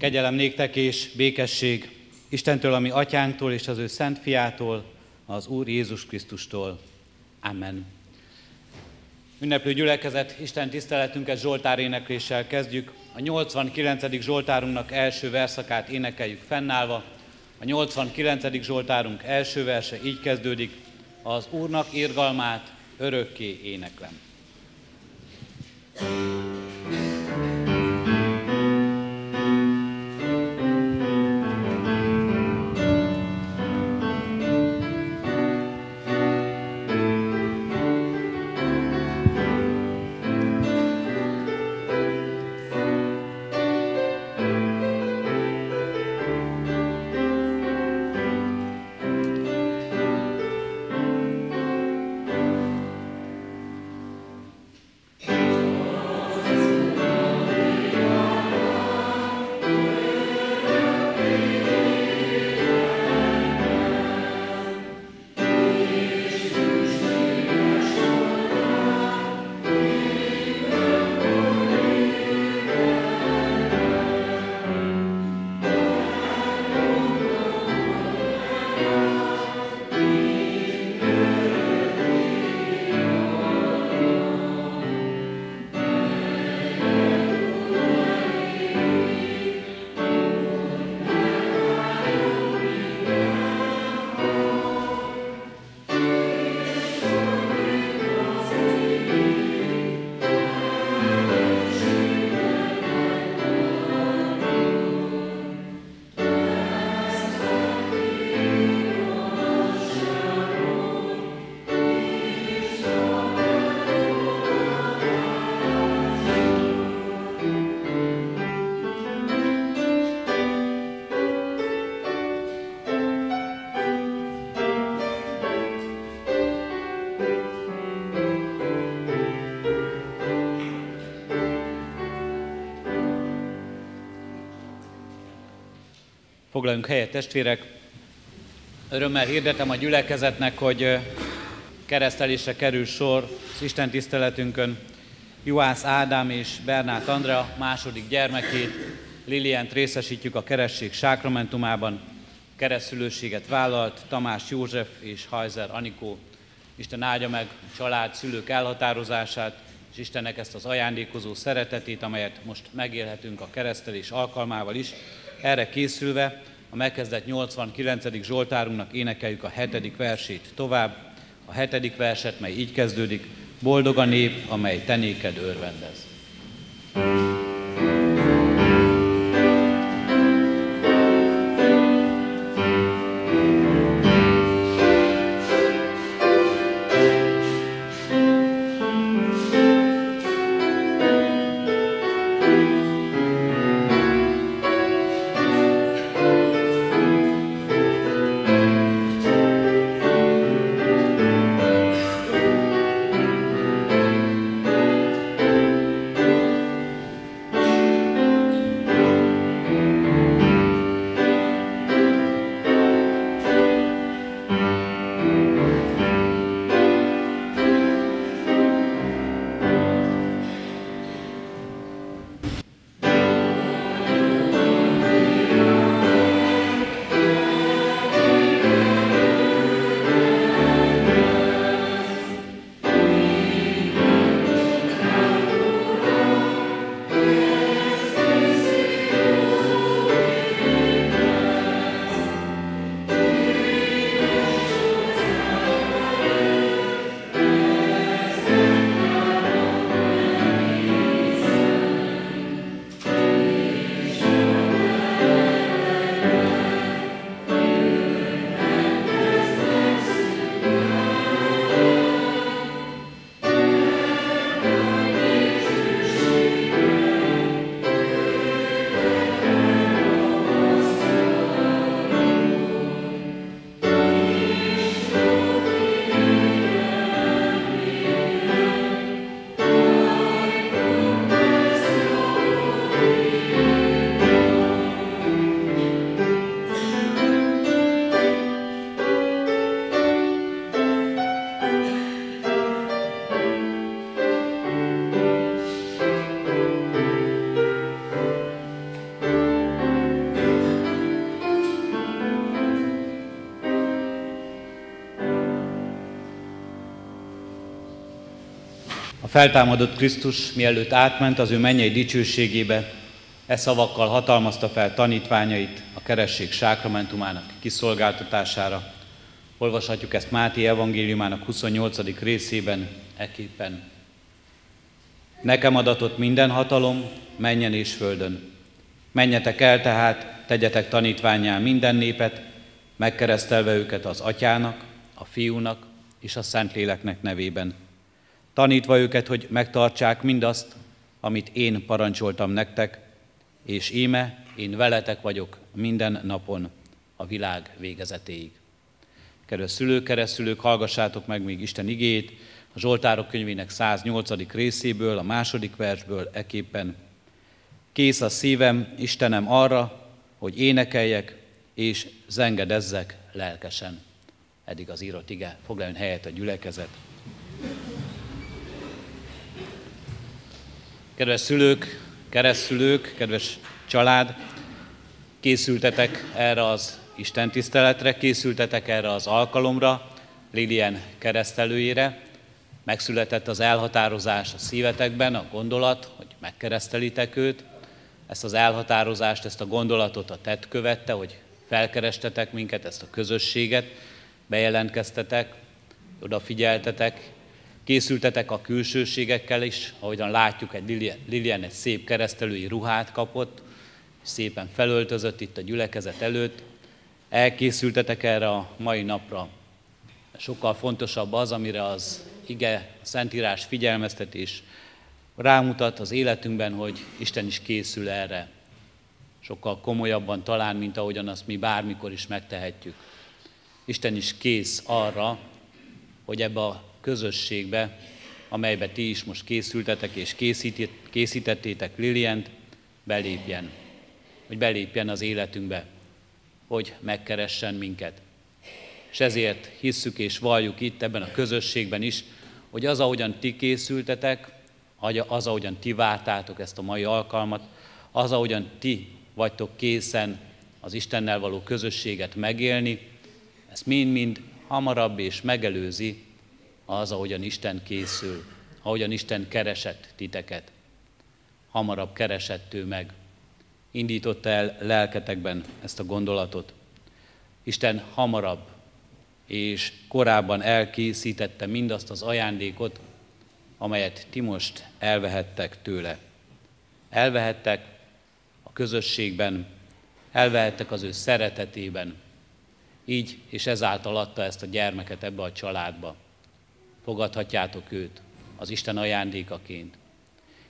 Kegyelem néktek és békesség Istentől, ami atyánktól és az ő szent fiától, az Úr Jézus Krisztustól. Amen. Ünneplő gyülekezet, Isten tiszteletünket Zsoltár énekléssel kezdjük. A 89. Zsoltárunknak első verszakát énekeljük fennállva. A 89. Zsoltárunk első verse így kezdődik. Az Úrnak irgalmát örökké éneklem. thank Foglaljunk helyet, testvérek! Örömmel hirdetem a gyülekezetnek, hogy keresztelésre kerül sor az Isten tiszteletünkön. Juhász Ádám és Bernát Andrea második gyermekét, Lilient részesítjük a keresség sákramentumában. Keresztülőséget vállalt Tamás József és Hajzer Anikó. Isten áldja meg család, szülők elhatározását, és Istennek ezt az ajándékozó szeretetét, amelyet most megélhetünk a keresztelés alkalmával is. Erre készülve a megkezdett 89. Zsoltárunknak énekeljük a hetedik versét tovább. A hetedik verset, mely így kezdődik, boldog a nép, amely tenéked örvendez. thank feltámadott Krisztus, mielőtt átment az ő mennyei dicsőségébe, e szavakkal hatalmazta fel tanítványait a keresség sákramentumának kiszolgáltatására. Olvashatjuk ezt Máté evangéliumának 28. részében, eképpen. Nekem adatott minden hatalom, menjen és földön. Menjetek el tehát, tegyetek tanítványá minden népet, megkeresztelve őket az atyának, a fiúnak és a Szentléleknek nevében. Tanítva őket, hogy megtartsák mindazt, amit én parancsoltam nektek, és íme, én veletek vagyok minden napon a világ végezetéig. Kedves szülők, keresztülők, hallgassátok meg még Isten igét, a Zsoltárok könyvének 108. részéből, a második versből eképpen. Kész a szívem, Istenem arra, hogy énekeljek és zengedezzek lelkesen. Eddig az írott ige, foglaljon helyet a gyülekezet. Kedves szülők, keresztülők, kedves család, készültetek erre az Isten tiszteletre, készültetek erre az alkalomra, Lilien keresztelőjére, megszületett az elhatározás a szívetekben, a gondolat, hogy megkeresztelitek őt, ezt az elhatározást, ezt a gondolatot a tett követte, hogy felkerestetek minket, ezt a közösséget, bejelentkeztetek, odafigyeltetek, készültetek a külsőségekkel is, ahogyan látjuk, egy Lilian egy szép keresztelői ruhát kapott, szépen felöltözött itt a gyülekezet előtt, elkészültetek erre a mai napra. Sokkal fontosabb az, amire az ige, a Szentírás figyelmeztetés rámutat az életünkben, hogy Isten is készül erre. Sokkal komolyabban talán, mint ahogyan azt mi bármikor is megtehetjük. Isten is kész arra, hogy ebbe a közösségbe, amelybe ti is most készültetek és készítettétek Lilient, belépjen. Hogy belépjen az életünkbe, hogy megkeressen minket. És ezért hisszük és valljuk itt ebben a közösségben is, hogy az, ahogyan ti készültetek, az, ahogyan ti vártátok ezt a mai alkalmat, az, ahogyan ti vagytok készen az Istennel való közösséget megélni, ez mind-mind hamarabb és megelőzi az, ahogyan Isten készül, ahogyan Isten keresett titeket. Hamarabb keresett ő meg. Indította el lelketekben ezt a gondolatot. Isten hamarabb és korábban elkészítette mindazt az ajándékot, amelyet ti most elvehettek tőle. Elvehettek a közösségben, elvehettek az ő szeretetében. Így és ezáltal adta ezt a gyermeket ebbe a családba. Fogadhatjátok őt az Isten ajándékaként.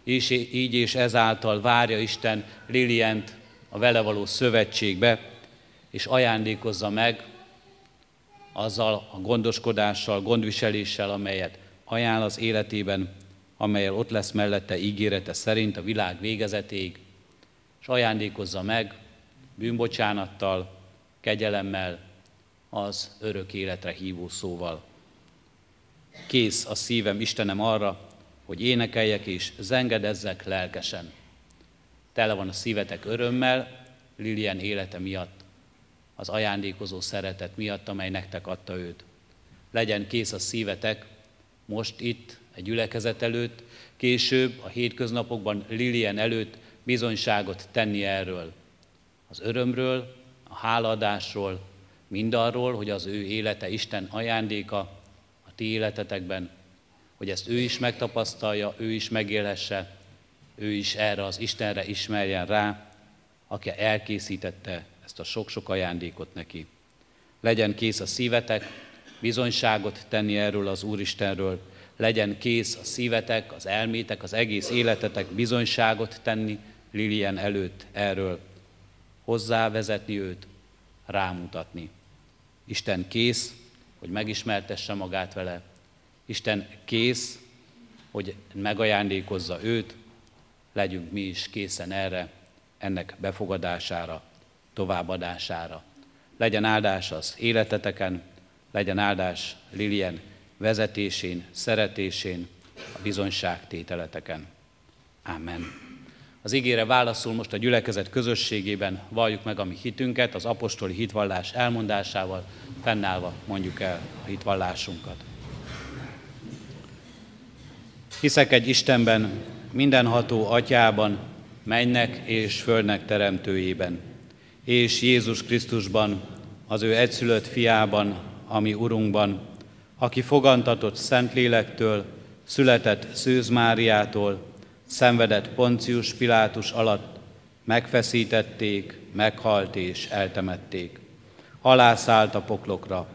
És így és ezáltal várja Isten Lilient a vele való szövetségbe, és ajándékozza meg azzal a gondoskodással, gondviseléssel, amelyet ajánl az életében, amelyel ott lesz mellette ígérete szerint a világ végezetéig, és ajándékozza meg bűnbocsánattal, kegyelemmel, az örök életre hívó szóval. Kész a szívem, Istenem arra, hogy énekeljek és zengedezzek lelkesen. Tele van a szívetek örömmel, Lilian élete miatt az ajándékozó szeretet miatt, amely nektek adta őt. Legyen kész a szívetek most itt, egy gyülekezet előtt, később a hétköznapokban Lilien előtt bizonyságot tenni erről. Az örömről, a hálaadásról, mindarról, hogy az ő élete Isten ajándéka ti életetekben, hogy ezt ő is megtapasztalja, ő is megélhesse, ő is erre az Istenre ismerjen rá, aki elkészítette ezt a sok-sok ajándékot neki. Legyen kész a szívetek, bizonyságot tenni erről az Úristenről, legyen kész a szívetek, az elmétek, az egész életetek bizonyságot tenni Lilien előtt erről, hozzávezetni őt, rámutatni. Isten kész, hogy megismertesse magát vele. Isten kész, hogy megajándékozza őt, legyünk mi is készen erre, ennek befogadására továbbadására. Legyen áldás az életeteken, legyen áldás Lilien vezetésén, szeretésén, a bizonyságtételeteken. Amen. Az ígére válaszul most a gyülekezet közösségében valljuk meg a mi hitünket, az apostoli hitvallás elmondásával, fennállva mondjuk el a hitvallásunkat. Hiszek egy Istenben, mindenható atyában, mennek és földnek teremtőjében, és Jézus Krisztusban, az ő egyszülött fiában, ami Urunkban, aki fogantatott Szentlélektől, született Szűz Máriától, szenvedett Poncius Pilátus alatt, megfeszítették, meghalt és eltemették. Halászállt a poklokra,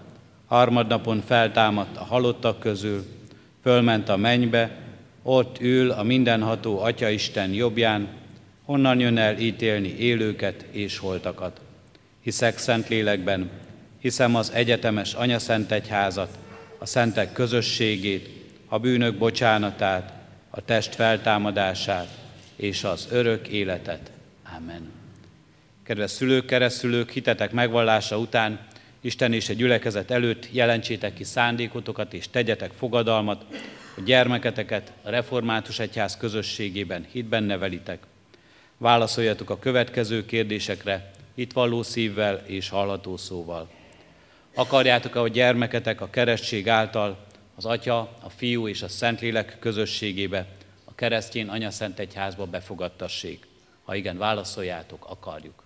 harmadnapon feltámadt a halottak közül, fölment a mennybe, ott ül a mindenható Atya Isten jobbján, honnan jön el ítélni élőket és holtakat. Hiszek szent lélekben, hiszem az egyetemes Anya Szent Egyházat, a szentek közösségét, a bűnök bocsánatát, a test feltámadását és az örök életet. Amen. Kedves szülők, keresztülők, hitetek megvallása után Isten és egy gyülekezet előtt jelentsétek ki szándékotokat és tegyetek fogadalmat, hogy gyermeketeket a református egyház közösségében hitben nevelitek. Válaszoljatok a következő kérdésekre, itt való szívvel és hallható szóval. Akarjátok-e, hogy gyermeketek a keresztség által az Atya, a Fiú és a Szentlélek közösségébe, a keresztjén Anya Szent Egyházba befogadtassék? Ha igen, válaszoljátok, akarjuk.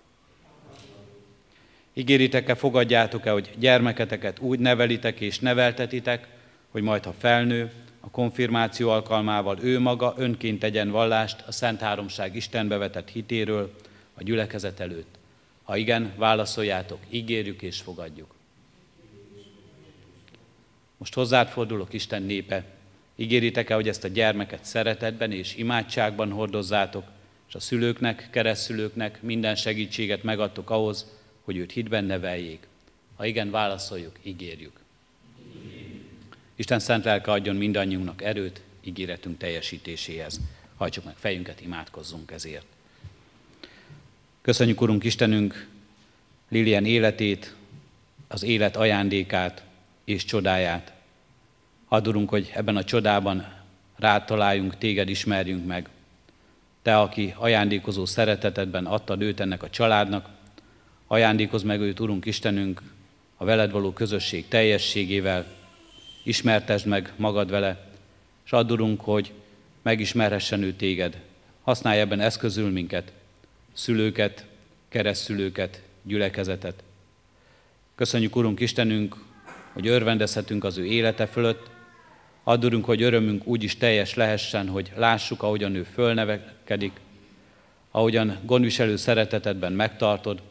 Ígéritek-e, fogadjátok-e, hogy gyermeketeket úgy nevelitek és neveltetitek, hogy majd, ha felnő, a konfirmáció alkalmával ő maga önként tegyen vallást a Szent Háromság Istenbe vetett hitéről a gyülekezet előtt. Ha igen, válaszoljátok, ígérjük és fogadjuk. Most hozzád fordulok, Isten népe, ígéritek-e, hogy ezt a gyermeket szeretetben és imádságban hordozzátok, és a szülőknek, keresztülőknek minden segítséget megadtok ahhoz, hogy őt hitben neveljék. Ha igen, válaszoljuk, ígérjük. Isten szent lelke adjon mindannyiunknak erőt ígéretünk teljesítéséhez. Hajtsuk meg fejünket, imádkozzunk ezért. Köszönjük, Urunk Istenünk, Lilian életét, az élet ajándékát és csodáját. Hadd, Urunk, hogy ebben a csodában rád találjunk, téged ismerjünk meg. Te, aki ajándékozó szeretetedben adtad őt ennek a családnak, ajándékoz meg őt, Urunk Istenünk, a veled való közösség teljességével, ismertesd meg magad vele, és add, Urunk, hogy megismerhessen ő téged. Használj ebben eszközül minket, szülőket, keresztülőket, gyülekezetet. Köszönjük, Urunk Istenünk, hogy örvendezhetünk az ő élete fölött, Add, Urunk, hogy örömünk úgy is teljes lehessen, hogy lássuk, ahogyan ő fölnevekedik, ahogyan gondviselő szeretetedben megtartod.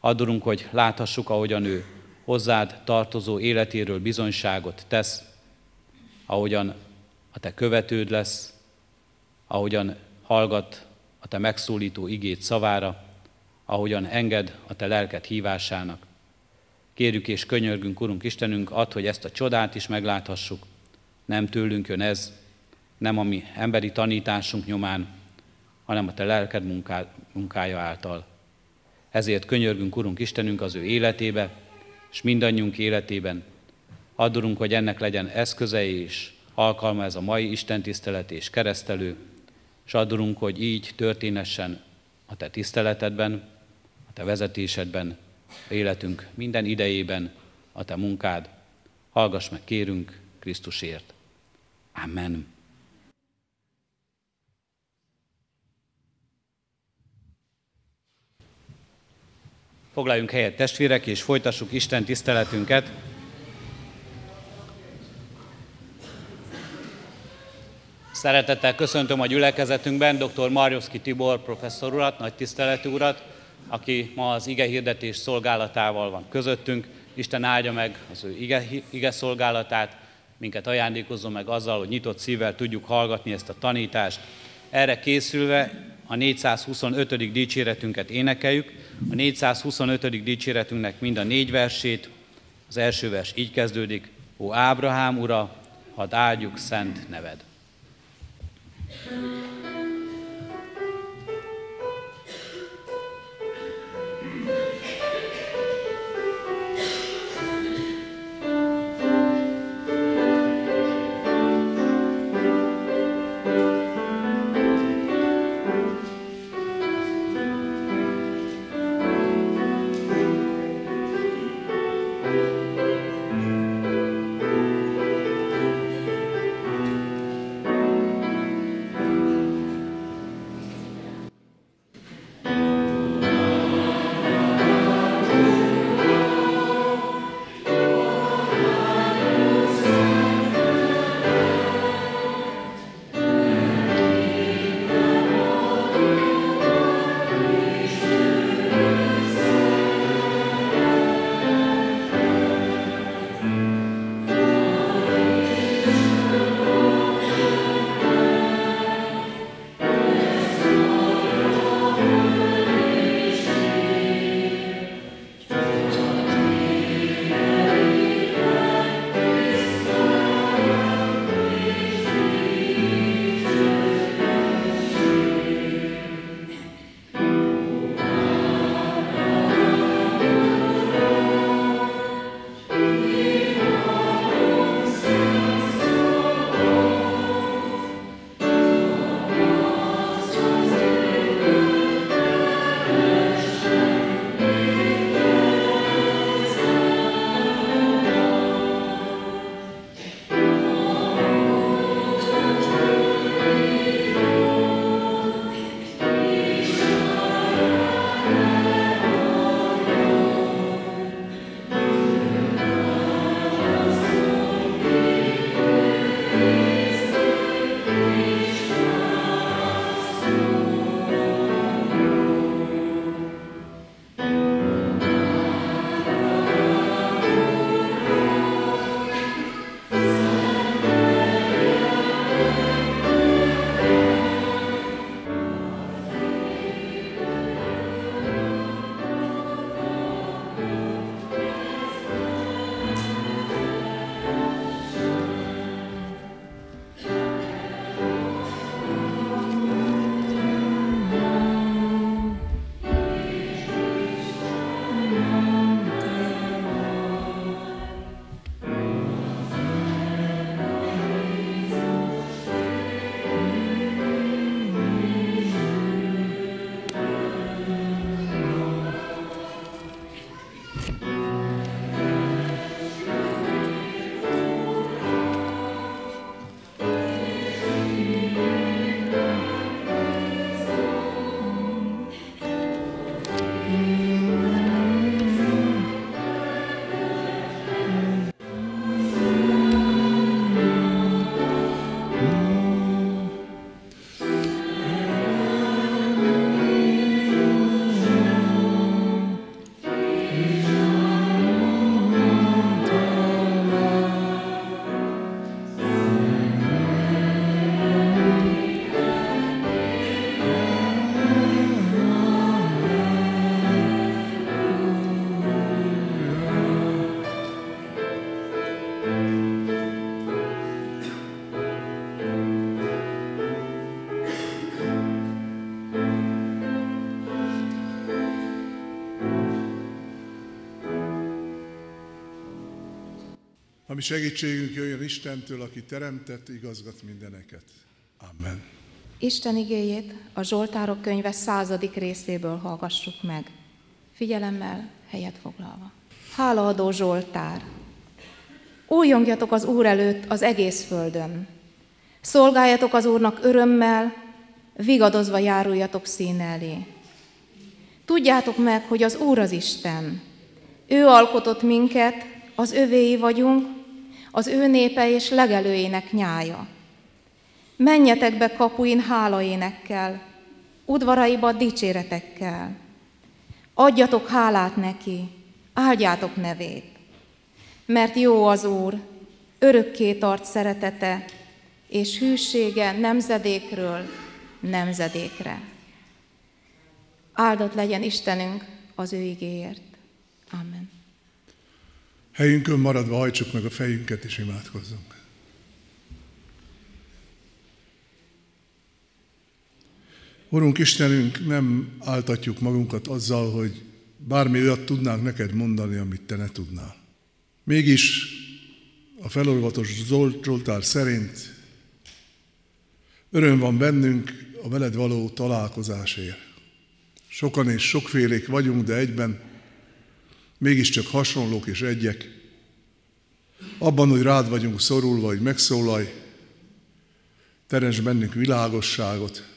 Add, Urunk, hogy láthassuk, ahogyan ő hozzád tartozó életéről bizonyságot tesz, ahogyan a te követőd lesz, ahogyan hallgat a te megszólító igét szavára, ahogyan enged a te lelket hívásának. Kérjük és könyörgünk, Urunk Istenünk, add, hogy ezt a csodát is megláthassuk. Nem tőlünk jön ez, nem a mi emberi tanításunk nyomán, hanem a te lelked munká, munkája által. Ezért könyörgünk, Urunk Istenünk, az ő életébe, és mindannyiunk életében. Addurunk, hogy ennek legyen eszköze és alkalma ez a mai Isten tisztelet és keresztelő, és addurunk, hogy így történessen a Te tiszteletedben, a Te vezetésedben, életünk minden idejében, a Te munkád. Hallgass meg, kérünk, Krisztusért. Amen. Foglaljunk helyet testvérek, és folytassuk Isten tiszteletünket. Szeretettel köszöntöm a gyülekezetünkben dr. Marjowski Tibor professzor urat, nagy tiszteletű urat, aki ma az ige hirdetés szolgálatával van közöttünk. Isten áldja meg az ő ige, ige szolgálatát, minket ajándékozzon meg azzal, hogy nyitott szívvel tudjuk hallgatni ezt a tanítást. Erre készülve a 425. dicséretünket énekeljük. A 425. dicséretünknek mind a négy versét. Az első vers így kezdődik. Ó Ábrahám ura, hadd áldjuk szent neved. thank you Ami segítségünk jöjjön Istentől, aki teremtett, igazgat mindeneket. Amen. Isten igéjét a Zsoltárok könyve századik részéből hallgassuk meg. Figyelemmel helyet foglalva. Hálaadó Zsoltár! Újongjatok az Úr előtt az egész földön. Szolgáljatok az Úrnak örömmel, vigadozva járuljatok szín elé. Tudjátok meg, hogy az Úr az Isten. Ő alkotott minket, az övéi vagyunk, az ő népe és legelőjének nyája. Menjetek be kapuin hálaénekkel, udvaraiba dicséretekkel. Adjatok hálát neki, áldjátok nevét. Mert jó az Úr, örökké tart szeretete, és hűsége nemzedékről nemzedékre. Áldott legyen Istenünk az ő igéért. Amen. Helyünkön maradva hajtsuk meg a fejünket és imádkozzunk. Urunk Istenünk, nem áltatjuk magunkat azzal, hogy bármi olyat tudnánk neked mondani, amit te ne tudnál. Mégis a felolvatos Zoltár szerint öröm van bennünk a veled való találkozásért. Sokan és sokfélék vagyunk, de egyben mégiscsak hasonlók és egyek. Abban, hogy rád vagyunk szorulva, hogy megszólalj, teremts bennünk világosságot,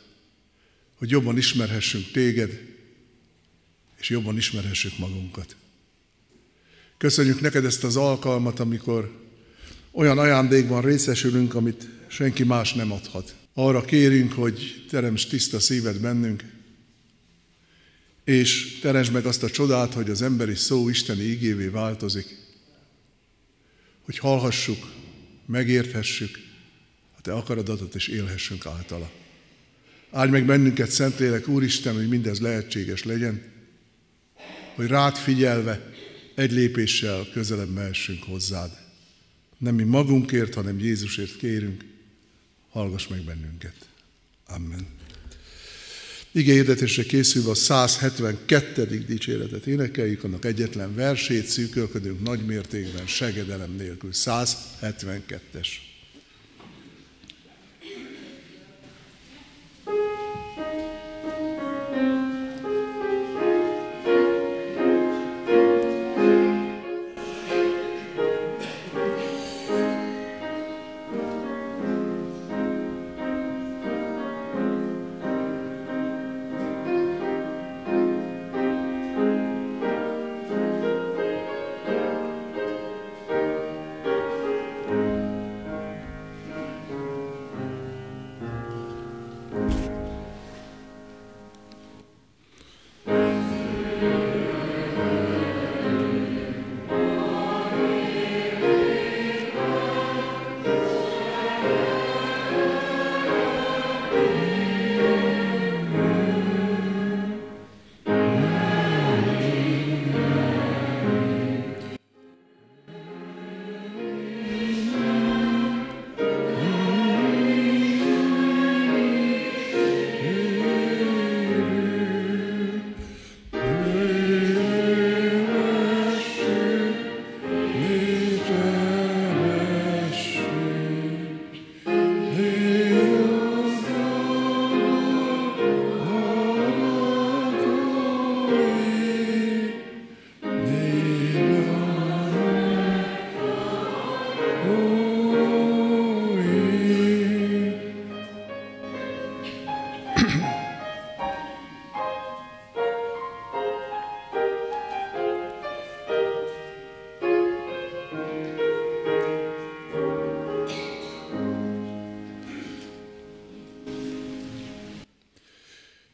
hogy jobban ismerhessünk téged, és jobban ismerhessük magunkat. Köszönjük neked ezt az alkalmat, amikor olyan ajándékban részesülünk, amit senki más nem adhat. Arra kérünk, hogy teremts tiszta szíved bennünk, és teremts meg azt a csodát, hogy az emberi szó isteni igévé változik, hogy hallhassuk, megérthessük a te akaradatot, és élhessünk általa. Áldj meg bennünket, Szentlélek, Úristen, hogy mindez lehetséges legyen, hogy rád figyelve egy lépéssel közelebb mehessünk hozzád. Nem mi magunkért, hanem Jézusért kérünk, hallgass meg bennünket. Amen. Ige hirdetésre készülve a 172. dicséretet énekeljük, annak egyetlen versét szűkölködünk nagy mértékben, segedelem nélkül. 172-es.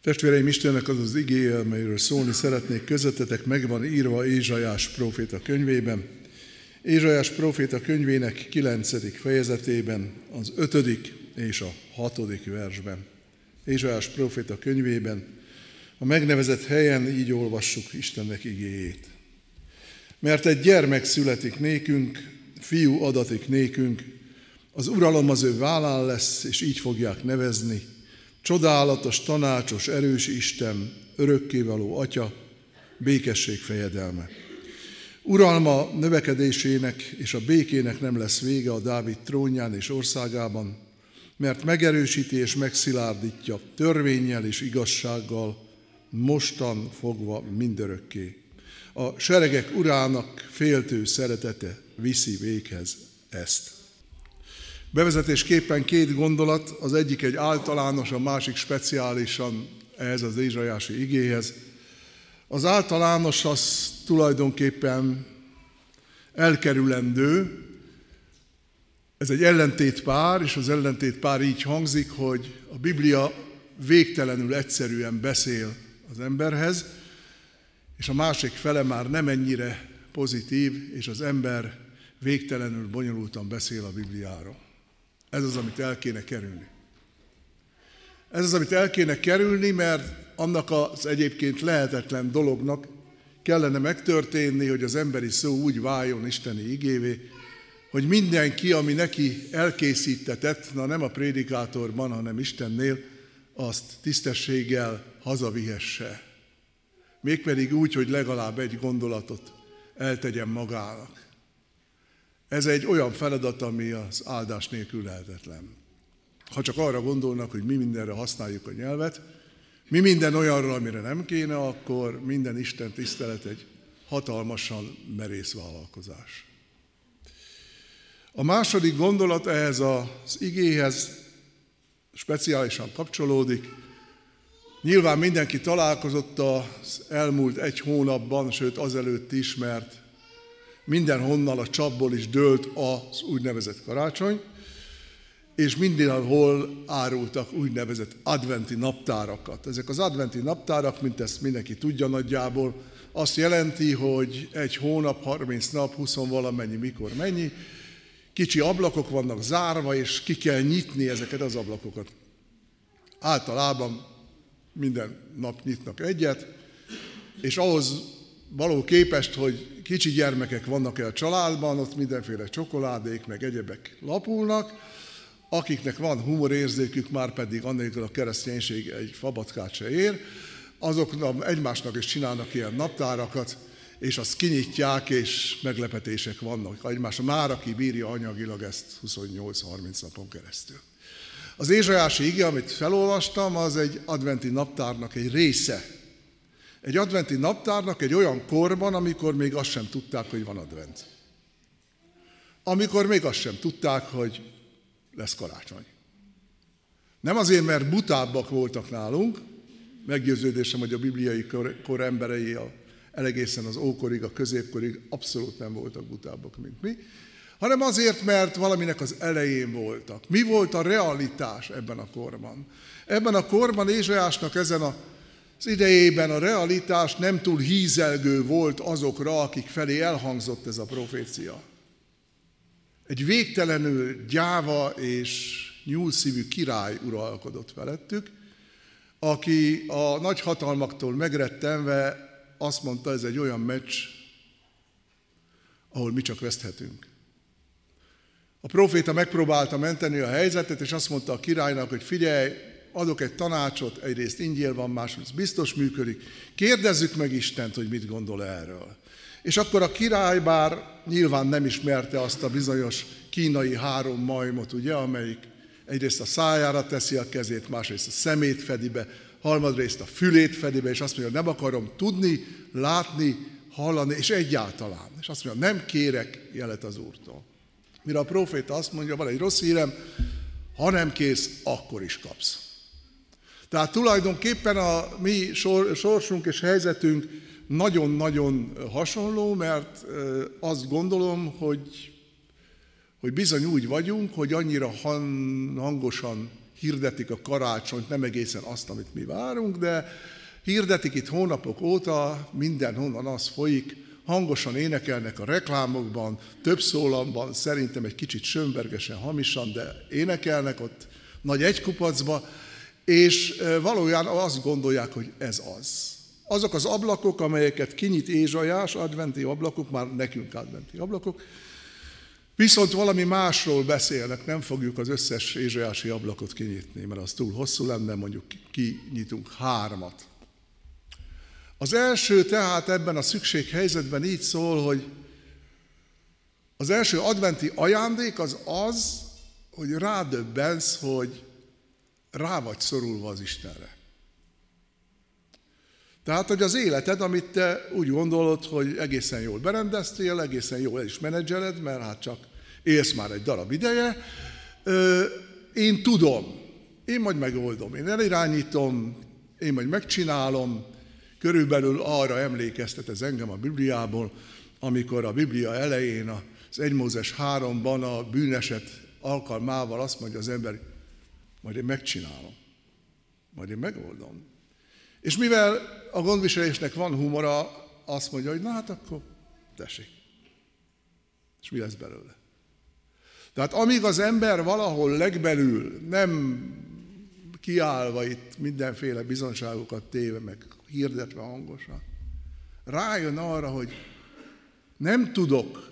Testvéreim, Istennek az az igéje, amelyről szólni szeretnék közöttetek, meg van írva Ézsajás proféta könyvében. Ézsajás proféta könyvének kilencedik fejezetében, az ötödik és a hatodik versben. Ézsajás proféta könyvében, a megnevezett helyen így olvassuk Istennek igéjét. Mert egy gyermek születik nékünk, fiú adatik nékünk, az uralom az ő vállán lesz, és így fogják nevezni, Csodálatos, tanácsos, erős Isten, örökkévaló Atya, békesség fejedelme. Uralma növekedésének és a békének nem lesz vége a Dávid trónján és országában, mert megerősíti és megszilárdítja törvényel és igazsággal, mostan fogva mindörökké. A seregek urának féltő szeretete viszi véghez ezt. Bevezetésképpen két gondolat, az egyik egy általános, a másik speciálisan ehhez az Ézsajási igéhez. Az általános az tulajdonképpen elkerülendő, ez egy ellentétpár, és az ellentétpár így hangzik, hogy a Biblia végtelenül egyszerűen beszél az emberhez, és a másik fele már nem ennyire pozitív, és az ember végtelenül bonyolultan beszél a Bibliáról. Ez az, amit el kéne kerülni. Ez az, amit el kéne kerülni, mert annak az egyébként lehetetlen dolognak kellene megtörténni, hogy az emberi szó úgy váljon Isteni igévé, hogy mindenki, ami neki elkészítetett, na nem a prédikátorban, hanem Istennél, azt tisztességgel hazavihesse. Mégpedig úgy, hogy legalább egy gondolatot eltegyen magának. Ez egy olyan feladat, ami az áldás nélkül lehetetlen. Ha csak arra gondolnak, hogy mi mindenre használjuk a nyelvet, mi minden olyanra, amire nem kéne, akkor minden Isten tisztelet egy hatalmasan merész vállalkozás. A második gondolat ehhez az igéhez speciálisan kapcsolódik. Nyilván mindenki találkozott az elmúlt egy hónapban, sőt azelőtt is, mert mindenhonnan a csapból is dőlt az úgynevezett karácsony, és mindenhol árultak úgynevezett adventi naptárakat. Ezek az adventi naptárak, mint ezt mindenki tudja nagyjából, azt jelenti, hogy egy hónap, 30 nap, 20 valamennyi, mikor mennyi, kicsi ablakok vannak zárva, és ki kell nyitni ezeket az ablakokat. Általában minden nap nyitnak egyet, és ahhoz való képest, hogy kicsi gyermekek vannak-e a családban, ott mindenféle csokoládék, meg egyebek lapulnak, akiknek van humorérzékük, már pedig annélkül a kereszténység egy fabatkát se ér, azok egymásnak is csinálnak ilyen naptárakat, és azt kinyitják, és meglepetések vannak egymásra. Már aki bírja anyagilag ezt 28-30 napon keresztül. Az Ézsajási ige, amit felolvastam, az egy adventi naptárnak egy része. Egy adventi naptárnak egy olyan korban, amikor még azt sem tudták, hogy van advent. Amikor még azt sem tudták, hogy lesz karácsony. Nem azért, mert butábbak voltak nálunk, meggyőződésem, hogy a bibliai kor, emberei a, elegészen az ókorig, a középkorig abszolút nem voltak butábbak, mint mi, hanem azért, mert valaminek az elején voltak. Mi volt a realitás ebben a korban? Ebben a korban Ézsajásnak ezen a az idejében a realitás nem túl hízelgő volt azokra, akik felé elhangzott ez a profécia. Egy végtelenül gyáva és nyúlszívű király uralkodott felettük, aki a nagy hatalmaktól megrettenve azt mondta, ez egy olyan meccs, ahol mi csak veszthetünk. A proféta megpróbálta menteni a helyzetet, és azt mondta a királynak, hogy figyelj, adok egy tanácsot, egyrészt ingyél van, másrészt biztos működik, kérdezzük meg Istent, hogy mit gondol erről. És akkor a király bár nyilván nem ismerte azt a bizonyos kínai három majmot, ugye, amelyik egyrészt a szájára teszi a kezét, másrészt a szemét fedi be, harmadrészt a fülét fedi be, és azt mondja, nem akarom tudni, látni, hallani, és egyáltalán. És azt mondja, nem kérek jelet az Úrtól. Mire a proféta azt mondja, van egy rossz hírem, ha nem kész, akkor is kapsz. Tehát tulajdonképpen a mi sorsunk és helyzetünk nagyon-nagyon hasonló, mert azt gondolom, hogy, hogy bizony úgy vagyunk, hogy annyira hangosan hirdetik a karácsonyt, nem egészen azt, amit mi várunk, de hirdetik itt hónapok óta, mindenhonnan az folyik, hangosan énekelnek a reklámokban, több szólamban, szerintem egy kicsit sömbergesen, hamisan, de énekelnek ott nagy egykupacba, és valójában azt gondolják, hogy ez az. Azok az ablakok, amelyeket kinyit Ézsajás, adventi ablakok, már nekünk adventi ablakok, viszont valami másról beszélnek, nem fogjuk az összes Ézsajási ablakot kinyitni, mert az túl hosszú lenne, mondjuk kinyitunk hármat. Az első tehát ebben a szükséghelyzetben így szól, hogy az első adventi ajándék az az, hogy rádöbbensz, hogy rá vagy szorulva az Istenre. Tehát, hogy az életed, amit te úgy gondolod, hogy egészen jól berendeztél, egészen jól is menedzseled, mert hát csak élsz már egy darab ideje, én tudom, én majd megoldom, én elirányítom, én majd megcsinálom, körülbelül arra emlékeztet ez engem a Bibliából, amikor a Biblia elején az 1 Mózes 3-ban a bűneset alkalmával azt mondja az ember, majd én megcsinálom, majd én megoldom. És mivel a gondviselésnek van humora, azt mondja, hogy na hát akkor tessék. És mi lesz belőle? Tehát amíg az ember valahol legbelül nem kiállva itt mindenféle bizonságokat téve, meg hirdetve hangosan, rájön arra, hogy nem tudok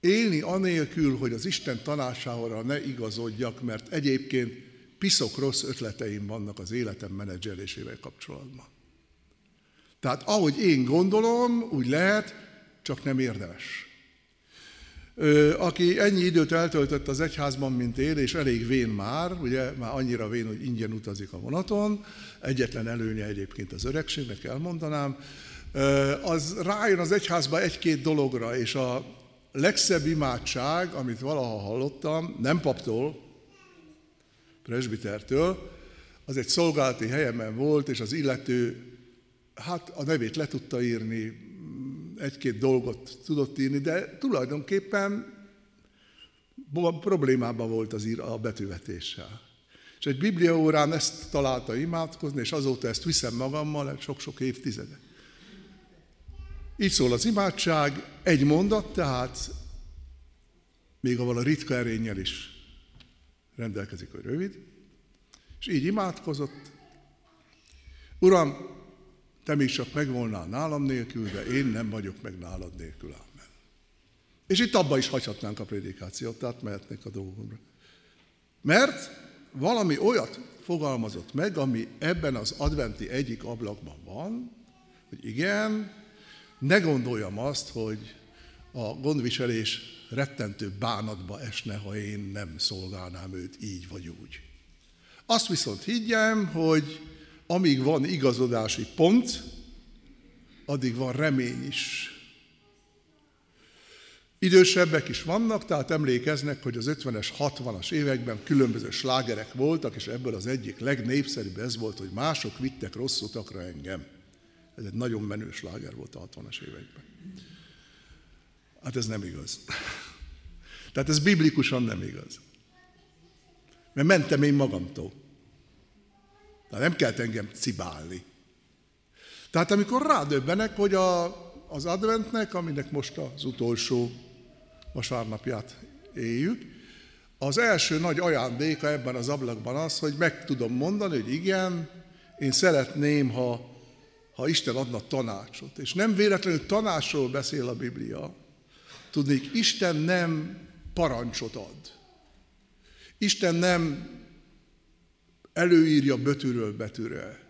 élni anélkül, hogy az Isten tanácsára ne igazodjak, mert egyébként piszok rossz ötleteim vannak az életem menedzselésével kapcsolatban. Tehát ahogy én gondolom, úgy lehet, csak nem érdemes. Aki ennyi időt eltöltött az egyházban, mint én, és elég vén már, ugye már annyira vén, hogy ingyen utazik a vonaton, egyetlen előnye egyébként az öregségnek elmondanám, az rájön az egyházba egy-két dologra, és a legszebb imádság, amit valaha hallottam, nem paptól, presbitertől, az egy szolgálati helyemen volt, és az illető, hát a nevét le tudta írni, egy-két dolgot tudott írni, de tulajdonképpen problémában volt az ír, a betűvetéssel. És egy bibliaórán ezt találta imádkozni, és azóta ezt viszem magammal sok-sok évtizede. Így szól az imádság, egy mondat, tehát még avval a ritka erénnyel is rendelkezik, hogy rövid, és így imádkozott. Uram, te még csak megvolnál nálam nélkül, de én nem vagyok meg nálad nélkül. Amen. És itt abba is hagyhatnánk a prédikációt, tehát mehetnek a dolgomra. Mert valami olyat fogalmazott meg, ami ebben az adventi egyik ablakban van, hogy igen, ne gondoljam azt, hogy a gondviselés rettentő bánatba esne, ha én nem szolgálnám őt így vagy úgy. Azt viszont higgyem, hogy amíg van igazodási pont, addig van remény is. Idősebbek is vannak, tehát emlékeznek, hogy az 50-es, 60-as években különböző slágerek voltak, és ebből az egyik legnépszerűbb ez volt, hogy mások vittek rossz utakra engem. Ez egy nagyon menő sláger volt a 60-as években. Hát ez nem igaz. Tehát ez biblikusan nem igaz. Mert mentem én magamtól. Tehát nem kellett engem cibálni. Tehát amikor rádöbbenek, hogy a, az adventnek, aminek most az utolsó vasárnapját éljük, az első nagy ajándéka ebben az ablakban az, hogy meg tudom mondani, hogy igen, én szeretném, ha, ha Isten adna tanácsot. És nem véletlenül tanácsról beszél a Biblia. Tudnék, Isten nem parancsot ad. Isten nem előírja betűről betűre.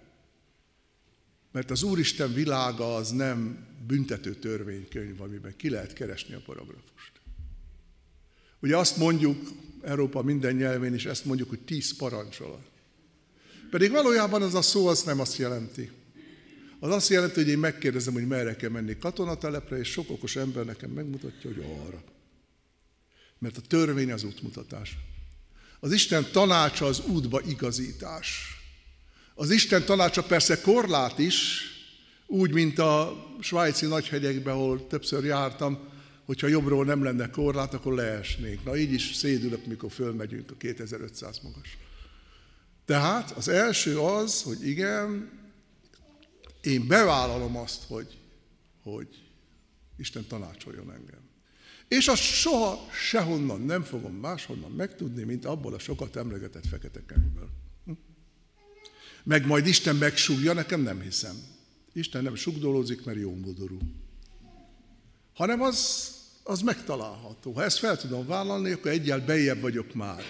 Mert az Úristen világa az nem büntető törvénykönyv, amiben ki lehet keresni a paragrafust. Ugye azt mondjuk, Európa minden nyelvén is ezt mondjuk, hogy tíz parancsolat. Pedig valójában az a szó az nem azt jelenti. Az azt jelenti, hogy én megkérdezem, hogy merre kell menni katonatelepre, és sok okos ember nekem megmutatja, hogy arra. Mert a törvény az útmutatás. Az Isten tanácsa az útba igazítás. Az Isten tanácsa persze korlát is, úgy, mint a svájci nagyhegyekben, ahol többször jártam, hogyha jobbról nem lenne korlát, akkor leesnénk. Na így is szédülök, mikor fölmegyünk a 2500 magas. Tehát az első az, hogy igen, én bevállalom azt, hogy, hogy Isten tanácsoljon engem. És azt soha sehonnan nem fogom máshonnan megtudni, mint abból a sokat emlegetett fekete könyvből. Hm? Meg majd Isten megsúgja, nekem nem hiszem. Isten nem sugdolózik, mert jó modorú. Hanem az, az megtalálható. Ha ezt fel tudom vállalni, akkor egyel bejjebb vagyok már.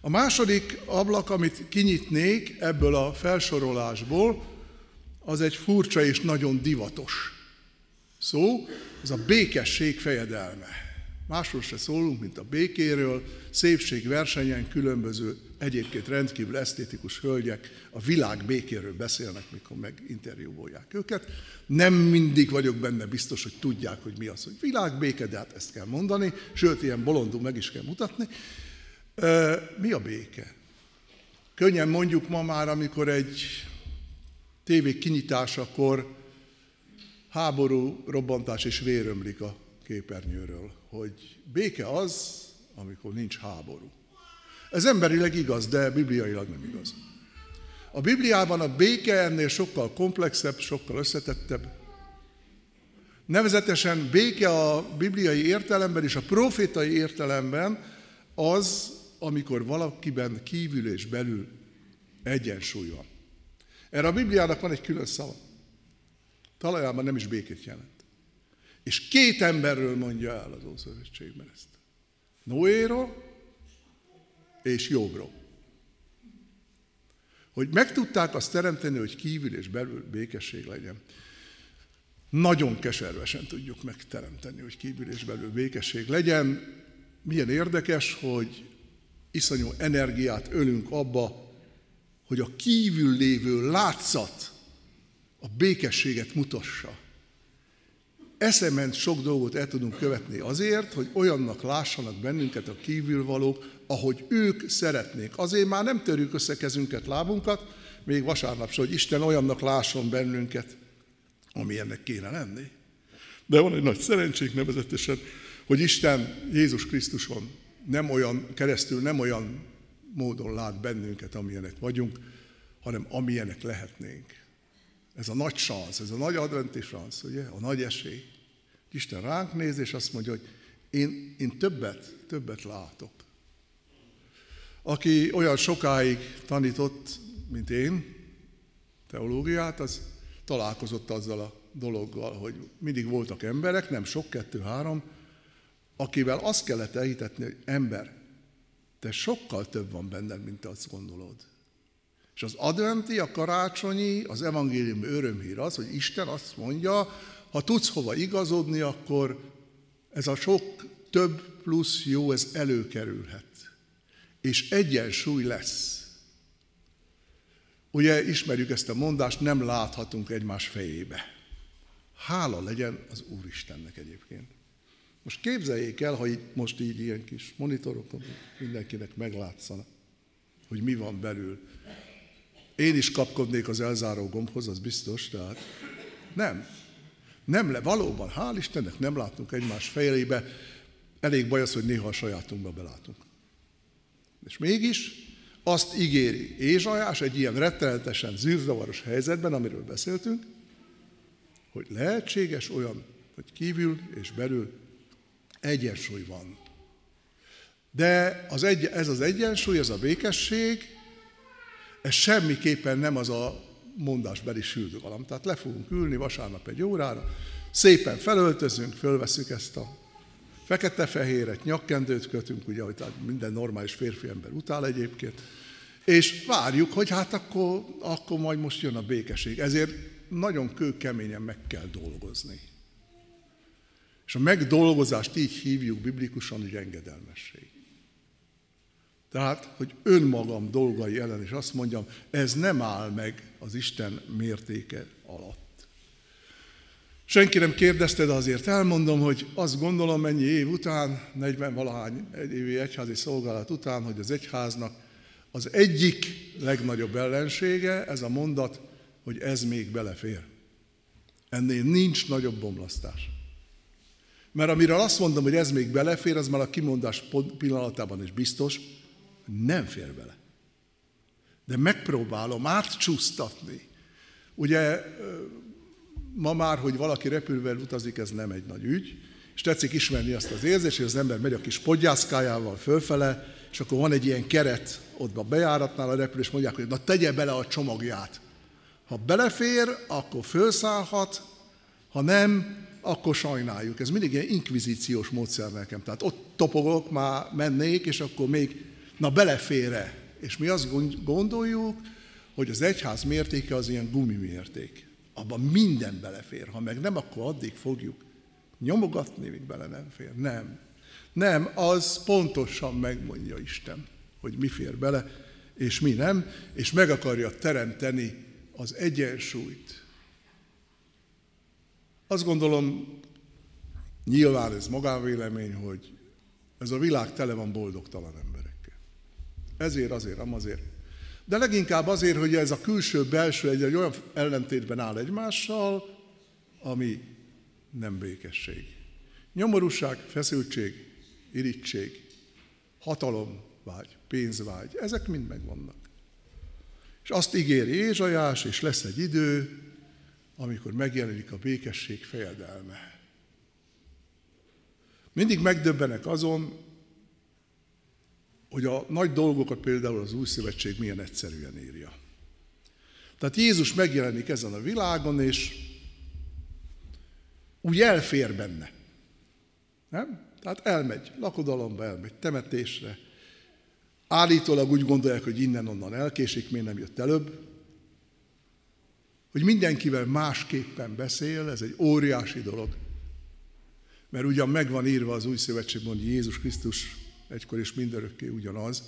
A második ablak, amit kinyitnék ebből a felsorolásból, az egy furcsa és nagyon divatos szó, az a békesség fejedelme. Másról se szólunk, mint a békéről, szépségversenyen különböző, egyébként rendkívül esztétikus hölgyek a világ békéről beszélnek, mikor meginterjúvolják őket. Nem mindig vagyok benne biztos, hogy tudják, hogy mi az, hogy világbéke, de hát ezt kell mondani, sőt, ilyen bolondul meg is kell mutatni. Mi a béke? Könnyen mondjuk ma már, amikor egy tévé kinyitásakor háború, robbantás és vérömlik a képernyőről, hogy béke az, amikor nincs háború. Ez emberileg igaz, de bibliailag nem igaz. A Bibliában a béke ennél sokkal komplexebb, sokkal összetettebb. Nevezetesen béke a bibliai értelemben és a profétai értelemben az, amikor valakiben kívül és belül egyensúly van. Erre a Bibliának van egy külön szava. Talajában nem is békét jelent. És két emberről mondja el az Ószövetségben ezt. Noéról és Jobbról. Hogy meg tudták azt teremteni, hogy kívül és belül békesség legyen. Nagyon keservesen tudjuk megteremteni, hogy kívül és belül békesség legyen. Milyen érdekes, hogy iszonyú energiát ölünk abba, hogy a kívül lévő látszat a békességet mutassa. Eszement sok dolgot el tudunk követni azért, hogy olyannak lássanak bennünket a kívülvalók, ahogy ők szeretnék. Azért már nem törjük össze kezünket, lábunkat, még vasárnap se, hogy Isten olyannak lásson bennünket, ami ennek kéne lenni. De van egy nagy szerencsék nevezetesen, hogy Isten Jézus Krisztuson nem olyan, keresztül nem olyan módon lát bennünket, amilyenek vagyunk, hanem amilyenek lehetnénk. Ez a nagy szansz, ez a nagy adventi szansz, ugye? A nagy esély. Isten ránk néz, és azt mondja, hogy én, én többet, többet látok. Aki olyan sokáig tanított, mint én, teológiát, az találkozott azzal a dologgal, hogy mindig voltak emberek, nem sok, kettő, három, akivel azt kellett elhitetni, hogy ember, te sokkal több van benned, mint azt gondolod. És az adventi, a karácsonyi, az evangélium örömhír az, hogy Isten azt mondja, ha tudsz hova igazodni, akkor ez a sok több plusz jó, ez előkerülhet. És egyensúly lesz. Ugye ismerjük ezt a mondást, nem láthatunk egymás fejébe. Hála legyen az Úristennek egyébként. Most képzeljék el, ha itt most így ilyen kis monitorokon mindenkinek meglátszanak, hogy mi van belül. Én is kapkodnék az elzáró gombhoz, az biztos, tehát nem. Nem le, valóban, hál' Istennek nem látunk egymás fejébe, elég baj az, hogy néha a sajátunkba belátunk. És mégis azt ígéri Ézsajás egy ilyen rettenetesen zűrzavaros helyzetben, amiről beszéltünk, hogy lehetséges olyan, hogy kívül és belül egyensúly van. De az egy, ez az egyensúly, ez a békesség, ez semmiképpen nem az a mondásbeli süldögalam. Tehát le fogunk ülni vasárnap egy órára, szépen felöltözünk, fölveszünk ezt a fekete-fehéret, nyakkendőt kötünk, ugye, hogy minden normális férfi ember utál egyébként, és várjuk, hogy hát akkor, akkor majd most jön a békesség. Ezért nagyon kőkeményen meg kell dolgozni. És a megdolgozást így hívjuk biblikusan, hogy engedelmesség. Tehát, hogy önmagam dolgai ellen is azt mondjam, ez nem áll meg az Isten mértéke alatt. Senki nem kérdezte, de azért elmondom, hogy azt gondolom mennyi év után, 40 valahány évi egyházi szolgálat után, hogy az egyháznak az egyik legnagyobb ellensége, ez a mondat, hogy ez még belefér. Ennél nincs nagyobb bomlasztás. Mert amiről azt mondom, hogy ez még belefér, az már a kimondás pillanatában is biztos, nem fér bele. De megpróbálom átcsúsztatni. Ugye ma már, hogy valaki repülővel utazik, ez nem egy nagy ügy, és tetszik ismerni azt az érzést, hogy az ember megy a kis podgyászkájával fölfele, és akkor van egy ilyen keret ott a bejáratnál a repülő, és mondják, hogy na tegye bele a csomagját. Ha belefér, akkor felszállhat, ha nem, akkor sajnáljuk. Ez mindig ilyen inkvizíciós módszer nekem. Tehát ott topogok, már mennék, és akkor még Na belefére. És mi azt gondoljuk, hogy az egyház mértéke az ilyen gumimérték. Abban minden belefér. Ha meg nem, akkor addig fogjuk nyomogatni, míg bele nem fér. Nem. Nem, az pontosan megmondja Isten, hogy mi fér bele, és mi nem, és meg akarja teremteni az egyensúlyt. Azt gondolom, nyilván ez magánvélemény, hogy ez a világ tele van boldogtalan emberekkel. Ezért, azért, amazért. De leginkább azért, hogy ez a külső-belső egy, egy olyan ellentétben áll egymással, ami nem békesség. Nyomorúság, feszültség, irítség, hatalom, vágy, pénzvágy, ezek mind megvannak. És azt ígéri Ézsajás, és lesz egy idő, amikor megjelenik a békesség fejedelme. Mindig megdöbbenek azon, hogy a nagy dolgokat például az Új Szövetség milyen egyszerűen írja. Tehát Jézus megjelenik ezen a világon, és úgy elfér benne. Nem? Tehát elmegy lakodalomba, elmegy temetésre. Állítólag úgy gondolják, hogy innen-onnan elkésik, miért nem jött előbb. Hogy mindenkivel másképpen beszél, ez egy óriási dolog. Mert ugyan megvan írva az új szövetségben, hogy Jézus Krisztus egykor és mindörökké ugyanaz,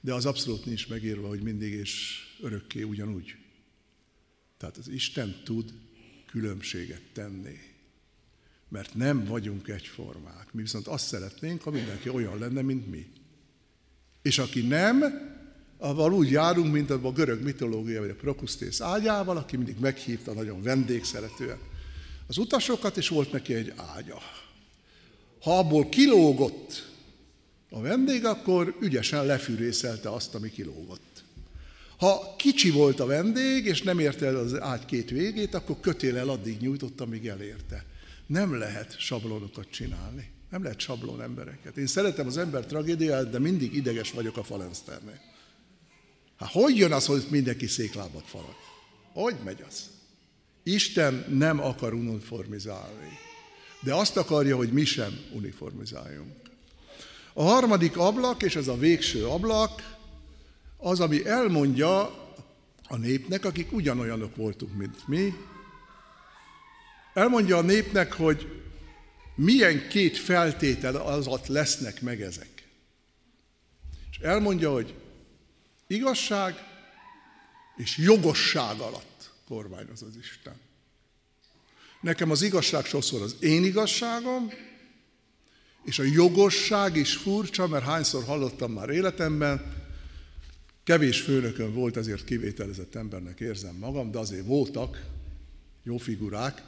de az abszolút nincs megírva, hogy mindig és örökké ugyanúgy. Tehát az Isten tud különbséget tenni. Mert nem vagyunk egyformák. Mi viszont azt szeretnénk, ha mindenki olyan lenne, mint mi. És aki nem, avval úgy járunk, mint a görög mitológia, vagy a Prokusztész ágyával, aki mindig meghívta nagyon vendégszeretően az utasokat, és volt neki egy ágya. Ha abból kilógott a vendég, akkor ügyesen lefűrészelte azt, ami kilógott. Ha kicsi volt a vendég, és nem érte el az ágy két végét, akkor kötélel addig nyújtott, amíg elérte. Nem lehet sablonokat csinálni. Nem lehet sablon embereket. Én szeretem az ember tragédiát, de mindig ideges vagyok a falenszternél. Hát hogy jön az, hogy mindenki széklábat farag? Hogy megy az? Isten nem akar uniformizálni, de azt akarja, hogy mi sem uniformizáljunk. A harmadik ablak, és ez a végső ablak, az, ami elmondja a népnek, akik ugyanolyanok voltunk, mint mi, elmondja a népnek, hogy milyen két feltétel azat lesznek meg ezek. És elmondja, hogy igazság és jogosság alatt kormányoz az Isten. Nekem az igazság sokszor az én igazságom, és a jogosság is furcsa, mert hányszor hallottam már életemben, kevés főnökön volt, ezért kivételezett embernek érzem magam, de azért voltak jó figurák,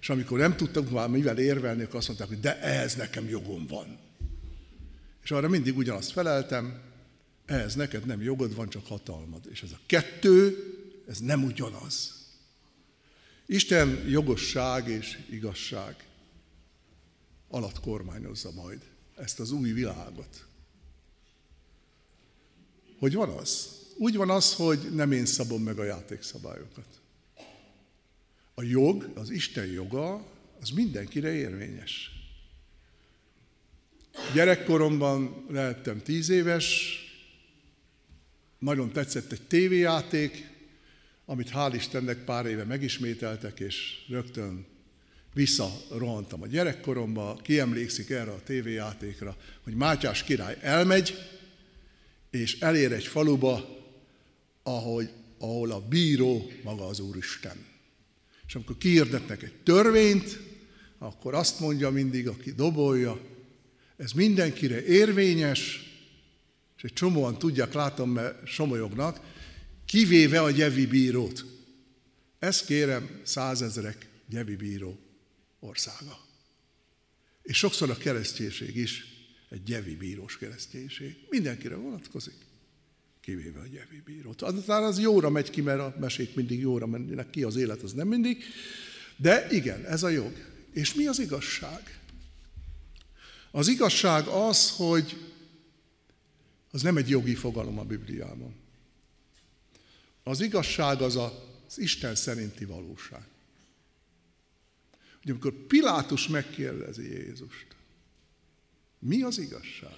és amikor nem tudtak már mivel érvelni, akkor azt mondták, hogy de ehhez nekem jogom van. És arra mindig ugyanazt feleltem, ehhez neked nem jogod van, csak hatalmad. És ez a kettő, ez nem ugyanaz. Isten jogosság és igazság alatt kormányozza majd ezt az új világot. Hogy van az? Úgy van az, hogy nem én szabom meg a játékszabályokat. A jog, az Isten joga, az mindenkire érvényes. Gyerekkoromban lehettem tíz éves, nagyon tetszett egy tévéjáték, amit hál' Istennek pár éve megismételtek, és rögtön visszarohantam a gyerekkoromba, kiemlékszik erre a tévéjátékra, hogy Mátyás király elmegy, és elér egy faluba, ahogy, ahol a bíró maga az Úristen. És amikor kiirdetnek egy törvényt, akkor azt mondja mindig, aki dobolja, ez mindenkire érvényes, és egy csomóan tudják, látom, mert somolyognak, kivéve a gyevi bírót. Ezt kérem százezrek gyevi bíró országa. És sokszor a kereszténység is egy gyevi bírós kereszténység. Mindenkire vonatkozik, kivéve a gyevi bírót. Aztán az jóra megy ki, mert a mesék mindig jóra mennek ki, az élet az nem mindig. De igen, ez a jog. És mi az igazság? Az igazság az, hogy az nem egy jogi fogalom a Bibliában. Az igazság az az Isten szerinti valóság. Ugye amikor Pilátus megkérdezi Jézust, mi az igazság?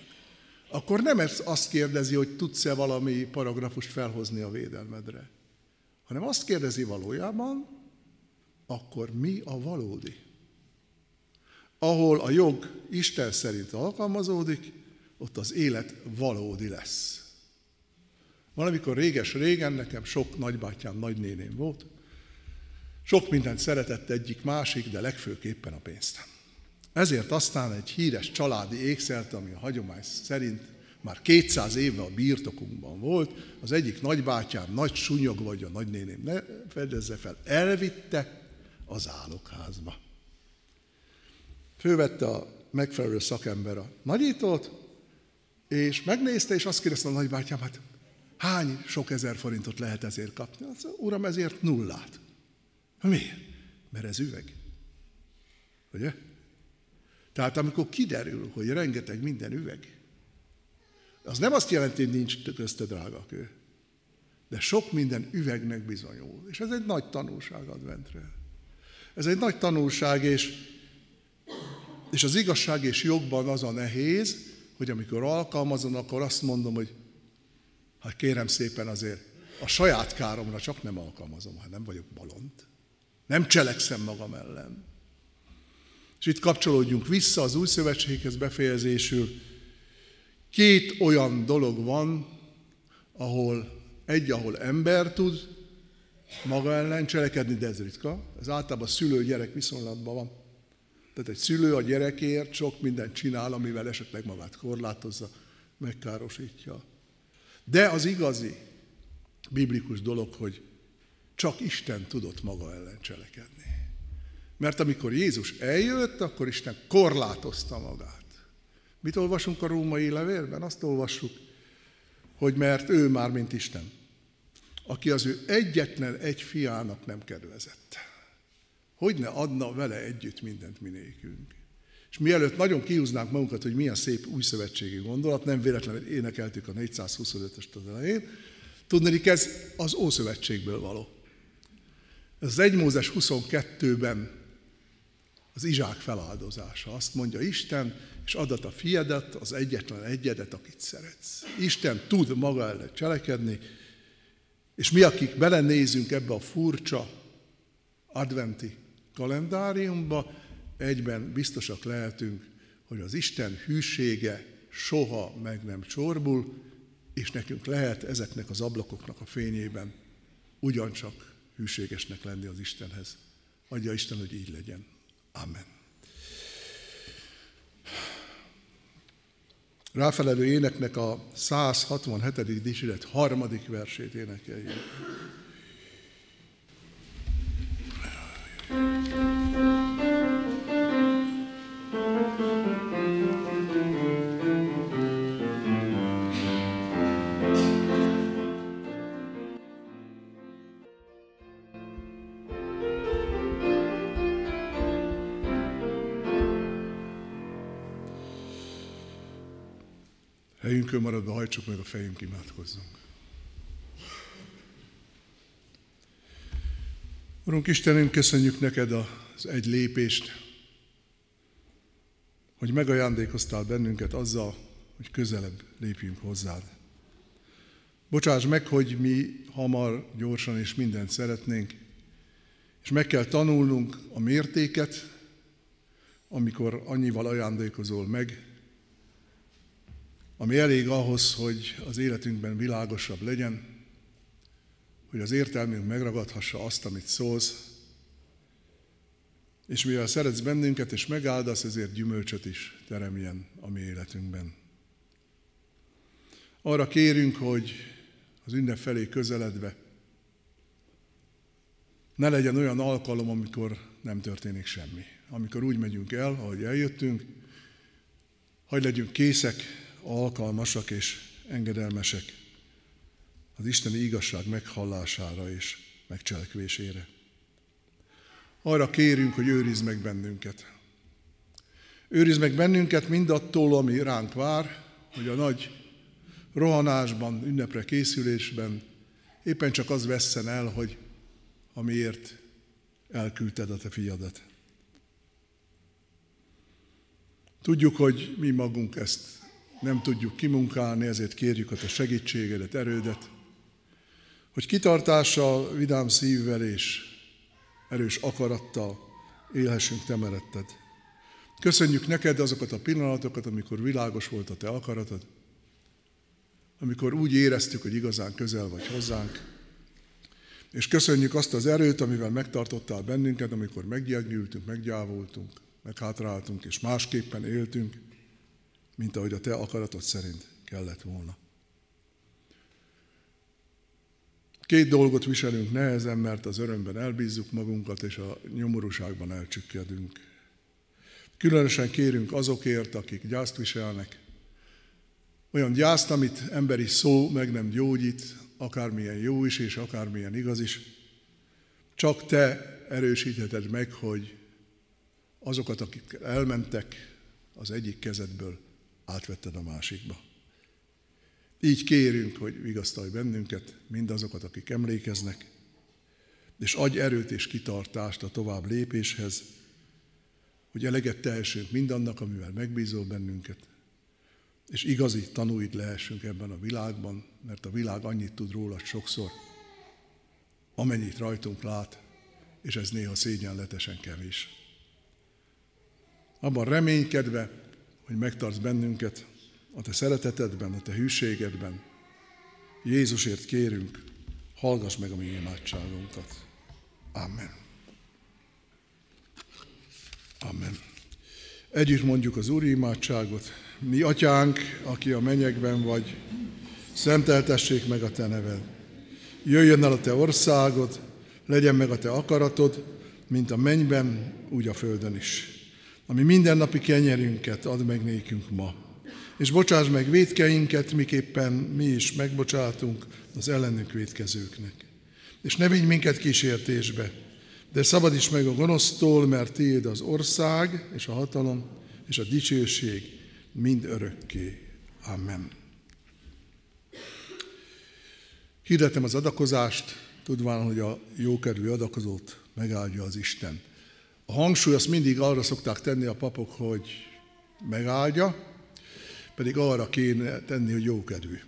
Akkor nem azt kérdezi, hogy tudsz-e valami paragrafust felhozni a védelmedre, hanem azt kérdezi valójában, akkor mi a valódi? Ahol a jog Isten szerint alkalmazódik, ott az élet valódi lesz. Valamikor réges-régen nekem sok nagybátyám, nagynéném volt, sok mindent szeretett egyik másik, de legfőképpen a pénzt. Ezért aztán egy híres családi ékszert, ami a hagyomány szerint már 200 éve a birtokunkban volt, az egyik nagybátyám, nagy sunyog vagy a nagynéném, ne fedezze fel, elvitte az álokházba. Fővette a megfelelő szakember a nagyítót, és megnézte, és azt kérdezte a nagybátyám, hát hány sok ezer forintot lehet ezért kapni? Azt mondja, uram, ezért nullát. Miért? Mert ez üveg. Ugye? Tehát amikor kiderül, hogy rengeteg minden üveg, az nem azt jelenti, hogy nincs közte drága kő. De sok minden üvegnek bizonyul. És ez egy nagy tanulság adventre. Ez egy nagy tanulság, és, és az igazság és jogban az a nehéz, hogy amikor alkalmazom, akkor azt mondom, hogy hát kérem szépen azért, a saját káromra csak nem alkalmazom, ha nem vagyok balont. Nem cselekszem magam ellen. És itt kapcsolódjunk vissza az új szövetséghez befejezésül. Két olyan dolog van, ahol egy, ahol ember tud maga ellen cselekedni, de ez ritka. Ez általában szülő-gyerek viszonylatban van. Tehát egy szülő a gyerekért sok mindent csinál, amivel esetleg magát korlátozza, megkárosítja. De az igazi biblikus dolog, hogy csak Isten tudott maga ellen cselekedni. Mert amikor Jézus eljött, akkor Isten korlátozta magát. Mit olvasunk a római levélben? Azt olvassuk, hogy mert ő már, mint Isten, aki az ő egyetlen egy fiának nem kedvezett. Hogy ne adna vele együtt mindent minékünk. És mielőtt nagyon kihúznánk magunkat, hogy milyen szép új szövetségi gondolat, nem véletlenül énekeltük a 425-öst az elején, tudni, ez az Ószövetségből való. Ez az 1 Mózes 22-ben az Izsák feláldozása. Azt mondja Isten, és adat a fiadat, az egyetlen egyedet, akit szeretsz. Isten tud maga ellen cselekedni, és mi, akik belenézünk ebbe a furcsa adventi kalendáriumba, egyben biztosak lehetünk, hogy az Isten hűsége soha meg nem csorbul, és nekünk lehet ezeknek az ablakoknak a fényében ugyancsak hűségesnek lenni az Istenhez. Adja Isten, hogy így legyen. Amen. Ráfelelő éneknek a 167. dicséret harmadik versét énekeljük. Maradva hajtsuk meg a fejünk, imádkozzunk. Urunk Istenünk, köszönjük neked az egy lépést, hogy megajándékoztál bennünket azzal, hogy közelebb lépjünk hozzád. Bocsáss meg, hogy mi hamar, gyorsan és mindent szeretnénk, és meg kell tanulnunk a mértéket, amikor annyival ajándékozol meg, ami elég ahhoz, hogy az életünkben világosabb legyen, hogy az értelmünk megragadhassa azt, amit szólsz, és mivel szeretsz bennünket és megáldasz, ezért gyümölcsöt is teremjen a mi életünkben. Arra kérünk, hogy az ünnep felé közeledve ne legyen olyan alkalom, amikor nem történik semmi. Amikor úgy megyünk el, ahogy eljöttünk, hogy legyünk készek alkalmasak és engedelmesek az isteni igazság meghallására és megcselekvésére. Arra kérünk, hogy őrizd meg bennünket. Őrizd meg bennünket mindattól, ami ránk vár, hogy a nagy rohanásban, ünnepre készülésben éppen csak az vesszen el, hogy amiért elküldted a te fiadat. Tudjuk, hogy mi magunk ezt nem tudjuk kimunkálni, ezért kérjük a te segítségedet, erődet, hogy kitartással, vidám szívvel és erős akarattal élhessünk Te meretted. Köszönjük neked azokat a pillanatokat, amikor világos volt a Te akaratod, amikor úgy éreztük, hogy igazán közel vagy hozzánk, és köszönjük azt az erőt, amivel megtartottál bennünket, amikor meggyengültünk, meggyávultunk, meghátráltunk, és másképpen éltünk, mint ahogy a Te akaratod szerint kellett volna. Két dolgot viselünk nehezen, mert az örömben elbízzuk magunkat, és a nyomorúságban elcsükkedünk. Különösen kérünk azokért, akik gyászt viselnek, olyan gyászt, amit emberi szó meg nem gyógyít, akármilyen jó is és akármilyen igaz is, csak te erősítheted meg, hogy azokat, akik elmentek az egyik kezedből, átvetted a másikba. Így kérünk, hogy vigasztalj bennünket, mindazokat, akik emlékeznek, és adj erőt és kitartást a tovább lépéshez, hogy eleget tehessünk mindannak, amivel megbízol bennünket, és igazi tanúid lehessünk ebben a világban, mert a világ annyit tud róla sokszor, amennyit rajtunk lát, és ez néha szégyenletesen kevés. Abban reménykedve, hogy megtartsz bennünket a te szeretetedben, a te hűségedben. Jézusért kérünk, hallgass meg a mi imádságunkat. Amen. Amen. Együtt mondjuk az Úri imádságot. Mi atyánk, aki a mennyekben vagy, szenteltessék meg a te neved. Jöjjön el a te országod, legyen meg a te akaratod, mint a mennyben, úgy a földön is. Ami mindennapi kenyerünket ad meg nékünk ma. És bocsáss meg védkeinket, miképpen mi is megbocsátunk az ellenünk védkezőknek. És ne vigy minket kísértésbe, de szabadíts meg a gonosztól, mert tiéd az ország, és a hatalom, és a dicsőség mind örökké. Amen. Hirdetem az adakozást, tudván, hogy a jókedvű adakozót megáldja az Isten. A hangsúly azt mindig arra szokták tenni a papok, hogy megáldja, pedig arra kéne tenni, hogy jókedvű.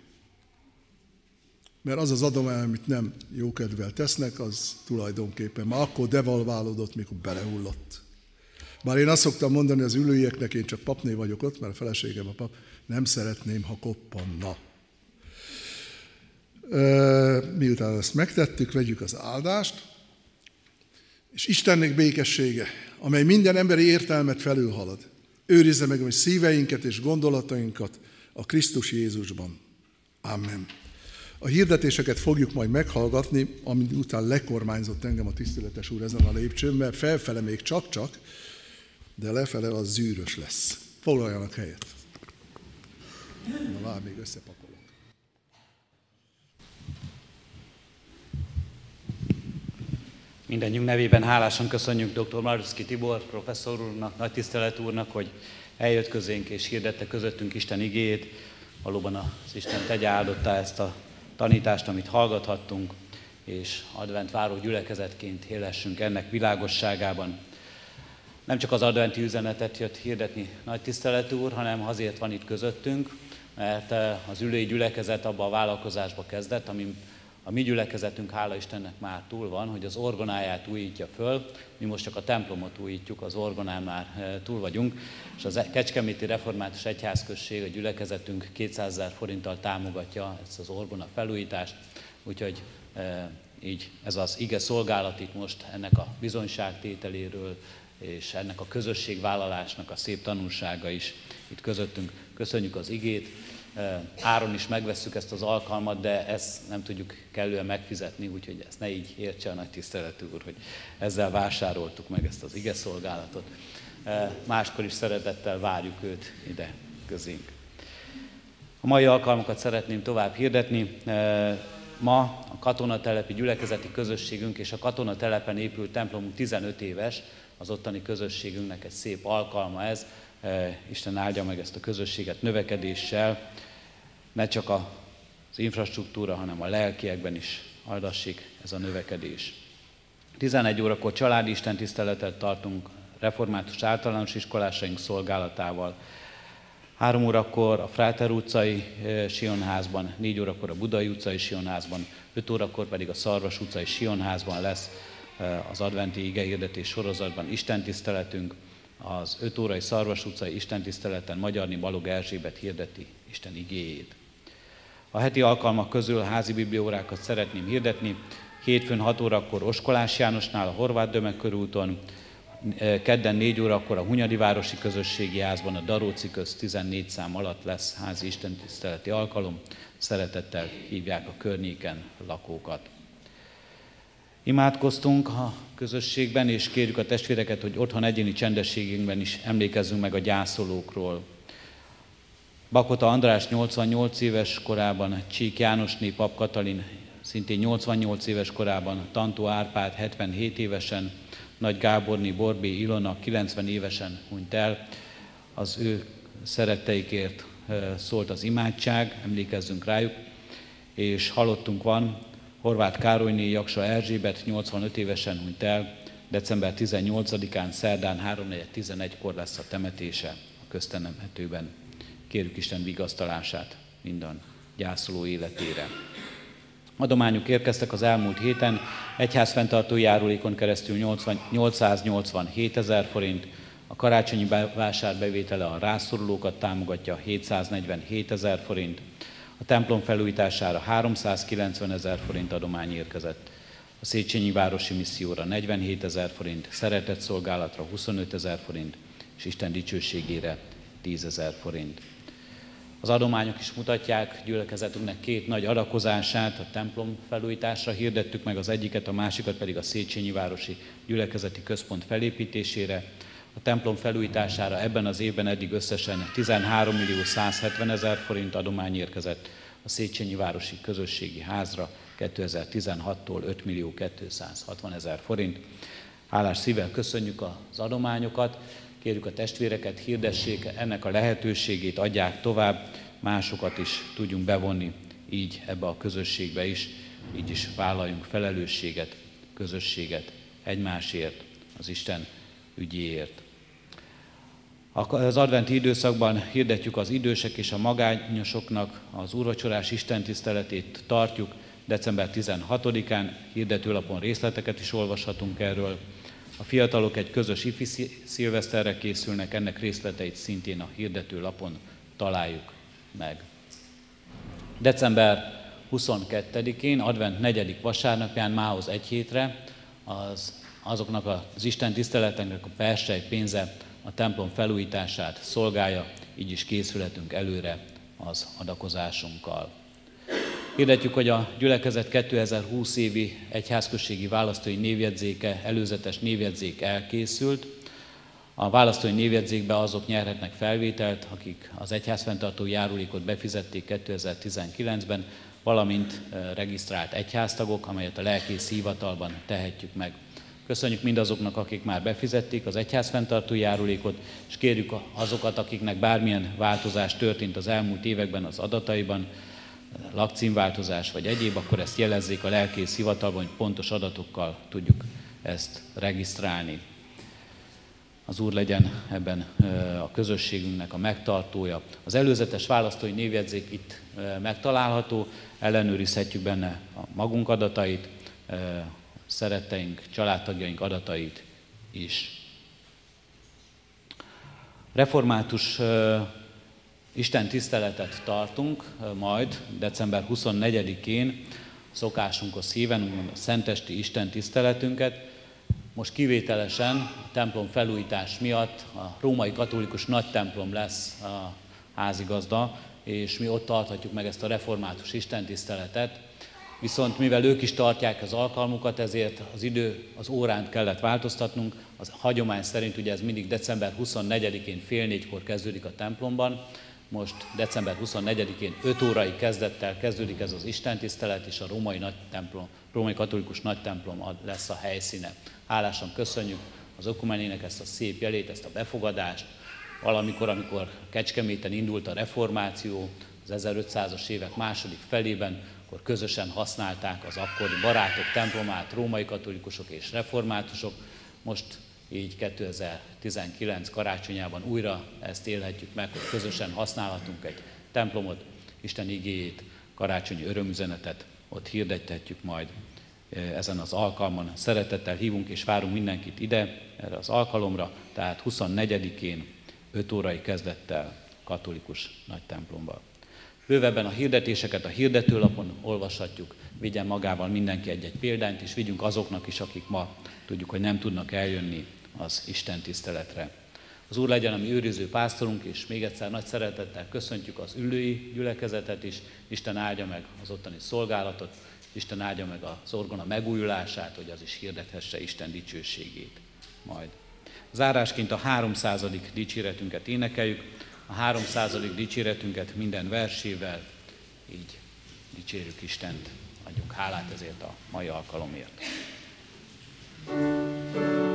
Mert az az adomány, amit nem jókedvel tesznek, az tulajdonképpen már akkor devalválódott, mikor belehullott. Bár én azt szoktam mondani az ülőieknek, én csak papné vagyok ott, mert a feleségem a pap, nem szeretném, ha koppanna. Miután ezt megtettük, vegyük az áldást, és Istennek békessége, amely minden emberi értelmet felülhalad, őrizze meg a szíveinket és gondolatainkat a Krisztus Jézusban. Amen. A hirdetéseket fogjuk majd meghallgatni, amit után lekormányzott engem a tiszteletes úr ezen a lépcsőn, mert felfele még csak-csak, de lefele az zűrös lesz. Foglaljanak helyet. Na, vár, még összepakolom. Mindenjünk nevében hálásan köszönjük dr. Maruszki Tibor professzor úrnak, nagy tisztelet úrnak, hogy eljött közénk és hirdette közöttünk Isten igéjét. Valóban az Isten tegye áldotta ezt a tanítást, amit hallgathattunk, és advent váró gyülekezetként élhessünk ennek világosságában. Nem csak az adventi üzenetet jött hirdetni nagy tiszteletű úr, hanem azért van itt közöttünk, mert az ülői gyülekezet abba a vállalkozásba kezdett, ami a mi gyülekezetünk, hála Istennek már túl van, hogy az orgonáját újítja föl, mi most csak a templomot újítjuk, az orgonán már eh, túl vagyunk, és az Kecskeméti Református Egyházközség, a gyülekezetünk 200 ezer forinttal támogatja ezt az orgona felújítást, úgyhogy e, így ez az ige szolgálat itt most ennek a bizonyságtételéről, és ennek a közösségvállalásnak a szép tanulsága is itt közöttünk. Köszönjük az igét, áron is megvesszük ezt az alkalmat, de ezt nem tudjuk kellően megfizetni, úgyhogy ezt ne így értse a nagy tiszteletű úr, hogy ezzel vásároltuk meg ezt az ige szolgálatot. Máskor is szeretettel várjuk őt ide közénk. A mai alkalmakat szeretném tovább hirdetni. Ma a katonatelepi gyülekezeti közösségünk és a katonatelepen épült templomunk 15 éves, az ottani közösségünknek egy szép alkalma ez. Isten áldja meg ezt a közösséget növekedéssel, ne csak az infrastruktúra, hanem a lelkiekben is aldassék ez a növekedés. 11 órakor családi istentiszteletet tartunk református általános iskolásaink szolgálatával. 3 órakor a Fráter utcai Sionházban, 4 órakor a Budai utcai Sionházban, 5 órakor pedig a Szarvas utcai Sionházban lesz az adventi igehirdetés sorozatban Isten tiszteletünk, az 5 órai Szarvas utcai istentiszteleten Magyarni Balog Erzsébet hirdeti Isten igéjét. A heti alkalmak közül házi bibliórákat szeretném hirdetni. Hétfőn 6 órakor Oskolás Jánosnál a Horváth Dömeg körúton, kedden 4 órakor a Hunyadi Városi Közösségi Házban a Daróci köz 14 szám alatt lesz házi istentiszteleti alkalom. Szeretettel hívják a környéken lakókat. Imádkoztunk a közösségben, és kérjük a testvéreket, hogy otthon egyéni csendességünkben is emlékezzünk meg a gyászolókról. Bakota András 88 éves korában, Csík Jánosné Pap Katalin szintén 88 éves korában, Tantó Árpád 77 évesen, Nagy Gáborni Borbé Ilona 90 évesen hunyt el. Az ő szeretteikért szólt az imádság, emlékezzünk rájuk, és halottunk van, Horváth Károlyné Jaksa Erzsébet 85 évesen hunyt el, december 18-án, szerdán 3.11-kor lesz a temetése a köztenemhetőben. Kérjük Isten vigasztalását minden gyászoló életére. Adományok érkeztek az elmúlt héten, egyházfenntartó járulékon keresztül 80, 887 ezer forint, a karácsonyi vásár bevétele a rászorulókat támogatja 747 ezer forint, a templom felújítására 390 ezer forint adomány érkezett, a Széchenyi Városi Misszióra 47 ezer forint, szeretett szolgálatra 25 ezer forint, és Isten dicsőségére 10 ezer forint. Az adományok is mutatják gyülekezetünknek két nagy adakozását, a templom felújításra hirdettük meg az egyiket, a másikat pedig a Széchenyi Városi Gyülekezeti Központ felépítésére. A templom felújítására ebben az évben eddig összesen 13 millió 170 ezer forint adomány érkezett, a Széchenyi Városi Közösségi Házra 2016-tól 5 millió 260 ezer forint. Hálás szívvel köszönjük az adományokat, kérjük a testvéreket, hirdessék ennek a lehetőségét, adják tovább, másokat is tudjunk bevonni így ebbe a közösségbe is, így is vállaljunk felelősséget, közösséget egymásért, az Isten ügyéért. Az adventi időszakban hirdetjük az idősek és a magányosoknak az úrvacsorás istentiszteletét tartjuk. December 16-án hirdetőlapon részleteket is olvashatunk erről. A fiatalok egy közös ifi szilveszterre készülnek, ennek részleteit szintén a hirdetőlapon találjuk meg. December 22-én, advent 4. vasárnapján mához egy hétre az, azoknak az Isten tiszteleteknek a persej pénze a templom felújítását szolgálja, így is készülhetünk előre az adakozásunkkal. Hirdetjük, hogy a gyülekezet 2020 évi egyházközségi választói névjegyzéke, előzetes névjegyzék elkészült. A választói névjegyzékbe azok nyerhetnek felvételt, akik az egyházfenntartó járulékot befizették 2019-ben, valamint eh, regisztrált egyháztagok, amelyet a lelkész hivatalban tehetjük meg. Köszönjük mindazoknak, akik már befizették az egyház fenntartó járulékot, és kérjük azokat, akiknek bármilyen változás történt az elmúlt években az adataiban, lakcímváltozás vagy egyéb, akkor ezt jelezzék a lelkész hivatalban, hogy pontos adatokkal tudjuk ezt regisztrálni. Az Úr legyen ebben a közösségünknek a megtartója. Az előzetes választói névjegyzék itt megtalálható, ellenőrizhetjük benne a magunk adatait, szeretteink, családtagjaink adatait is. Református Isten tiszteletet tartunk majd december 24-én, szokásunkhoz híven, úgymond a szentesti Isten tiszteletünket. Most kivételesen a templom felújítás miatt a római katolikus nagy templom lesz a házigazda, és mi ott tarthatjuk meg ezt a református Isten tiszteletet. Viszont mivel ők is tartják az alkalmukat, ezért az idő, az óránt kellett változtatnunk. Az hagyomány szerint ugye ez mindig december 24-én fél négykor kezdődik a templomban, most december 24-én 5 órai kezdettel kezdődik ez az istentisztelet, és a római, nagy templom, római katolikus nagy templom lesz a helyszíne. Hálásan köszönjük az ökumenének ezt a szép jelét, ezt a befogadást. Valamikor, amikor Kecskeméten indult a reformáció, az 1500-as évek második felében, akkor közösen használták az akkori barátok templomát, római katolikusok és reformátusok. Most így 2019 karácsonyában újra ezt élhetjük meg, hogy közösen használhatunk egy templomot, Isten igéjét, karácsonyi örömüzenetet ott hirdethetjük majd ezen az alkalmon. Szeretettel hívunk és várunk mindenkit ide, erre az alkalomra, tehát 24-én 5 órai kezdettel katolikus nagy templomban. Bővebben a hirdetéseket a hirdetőlapon olvashatjuk, vigyen magával mindenki egy-egy példányt, és vigyünk azoknak is, akik ma tudjuk, hogy nem tudnak eljönni az Isten tiszteletre. Az Úr legyen a mi őriző pásztorunk, és még egyszer nagy szeretettel köszöntjük az ülői gyülekezetet is. Isten áldja meg az ottani szolgálatot, Isten áldja meg az orgona megújulását, hogy az is hirdethesse Isten dicsőségét majd. Zárásként a 300. dicséretünket énekeljük, a 300. dicséretünket minden versével, így dicsérjük Istent, adjuk hálát ezért a mai alkalomért. thank you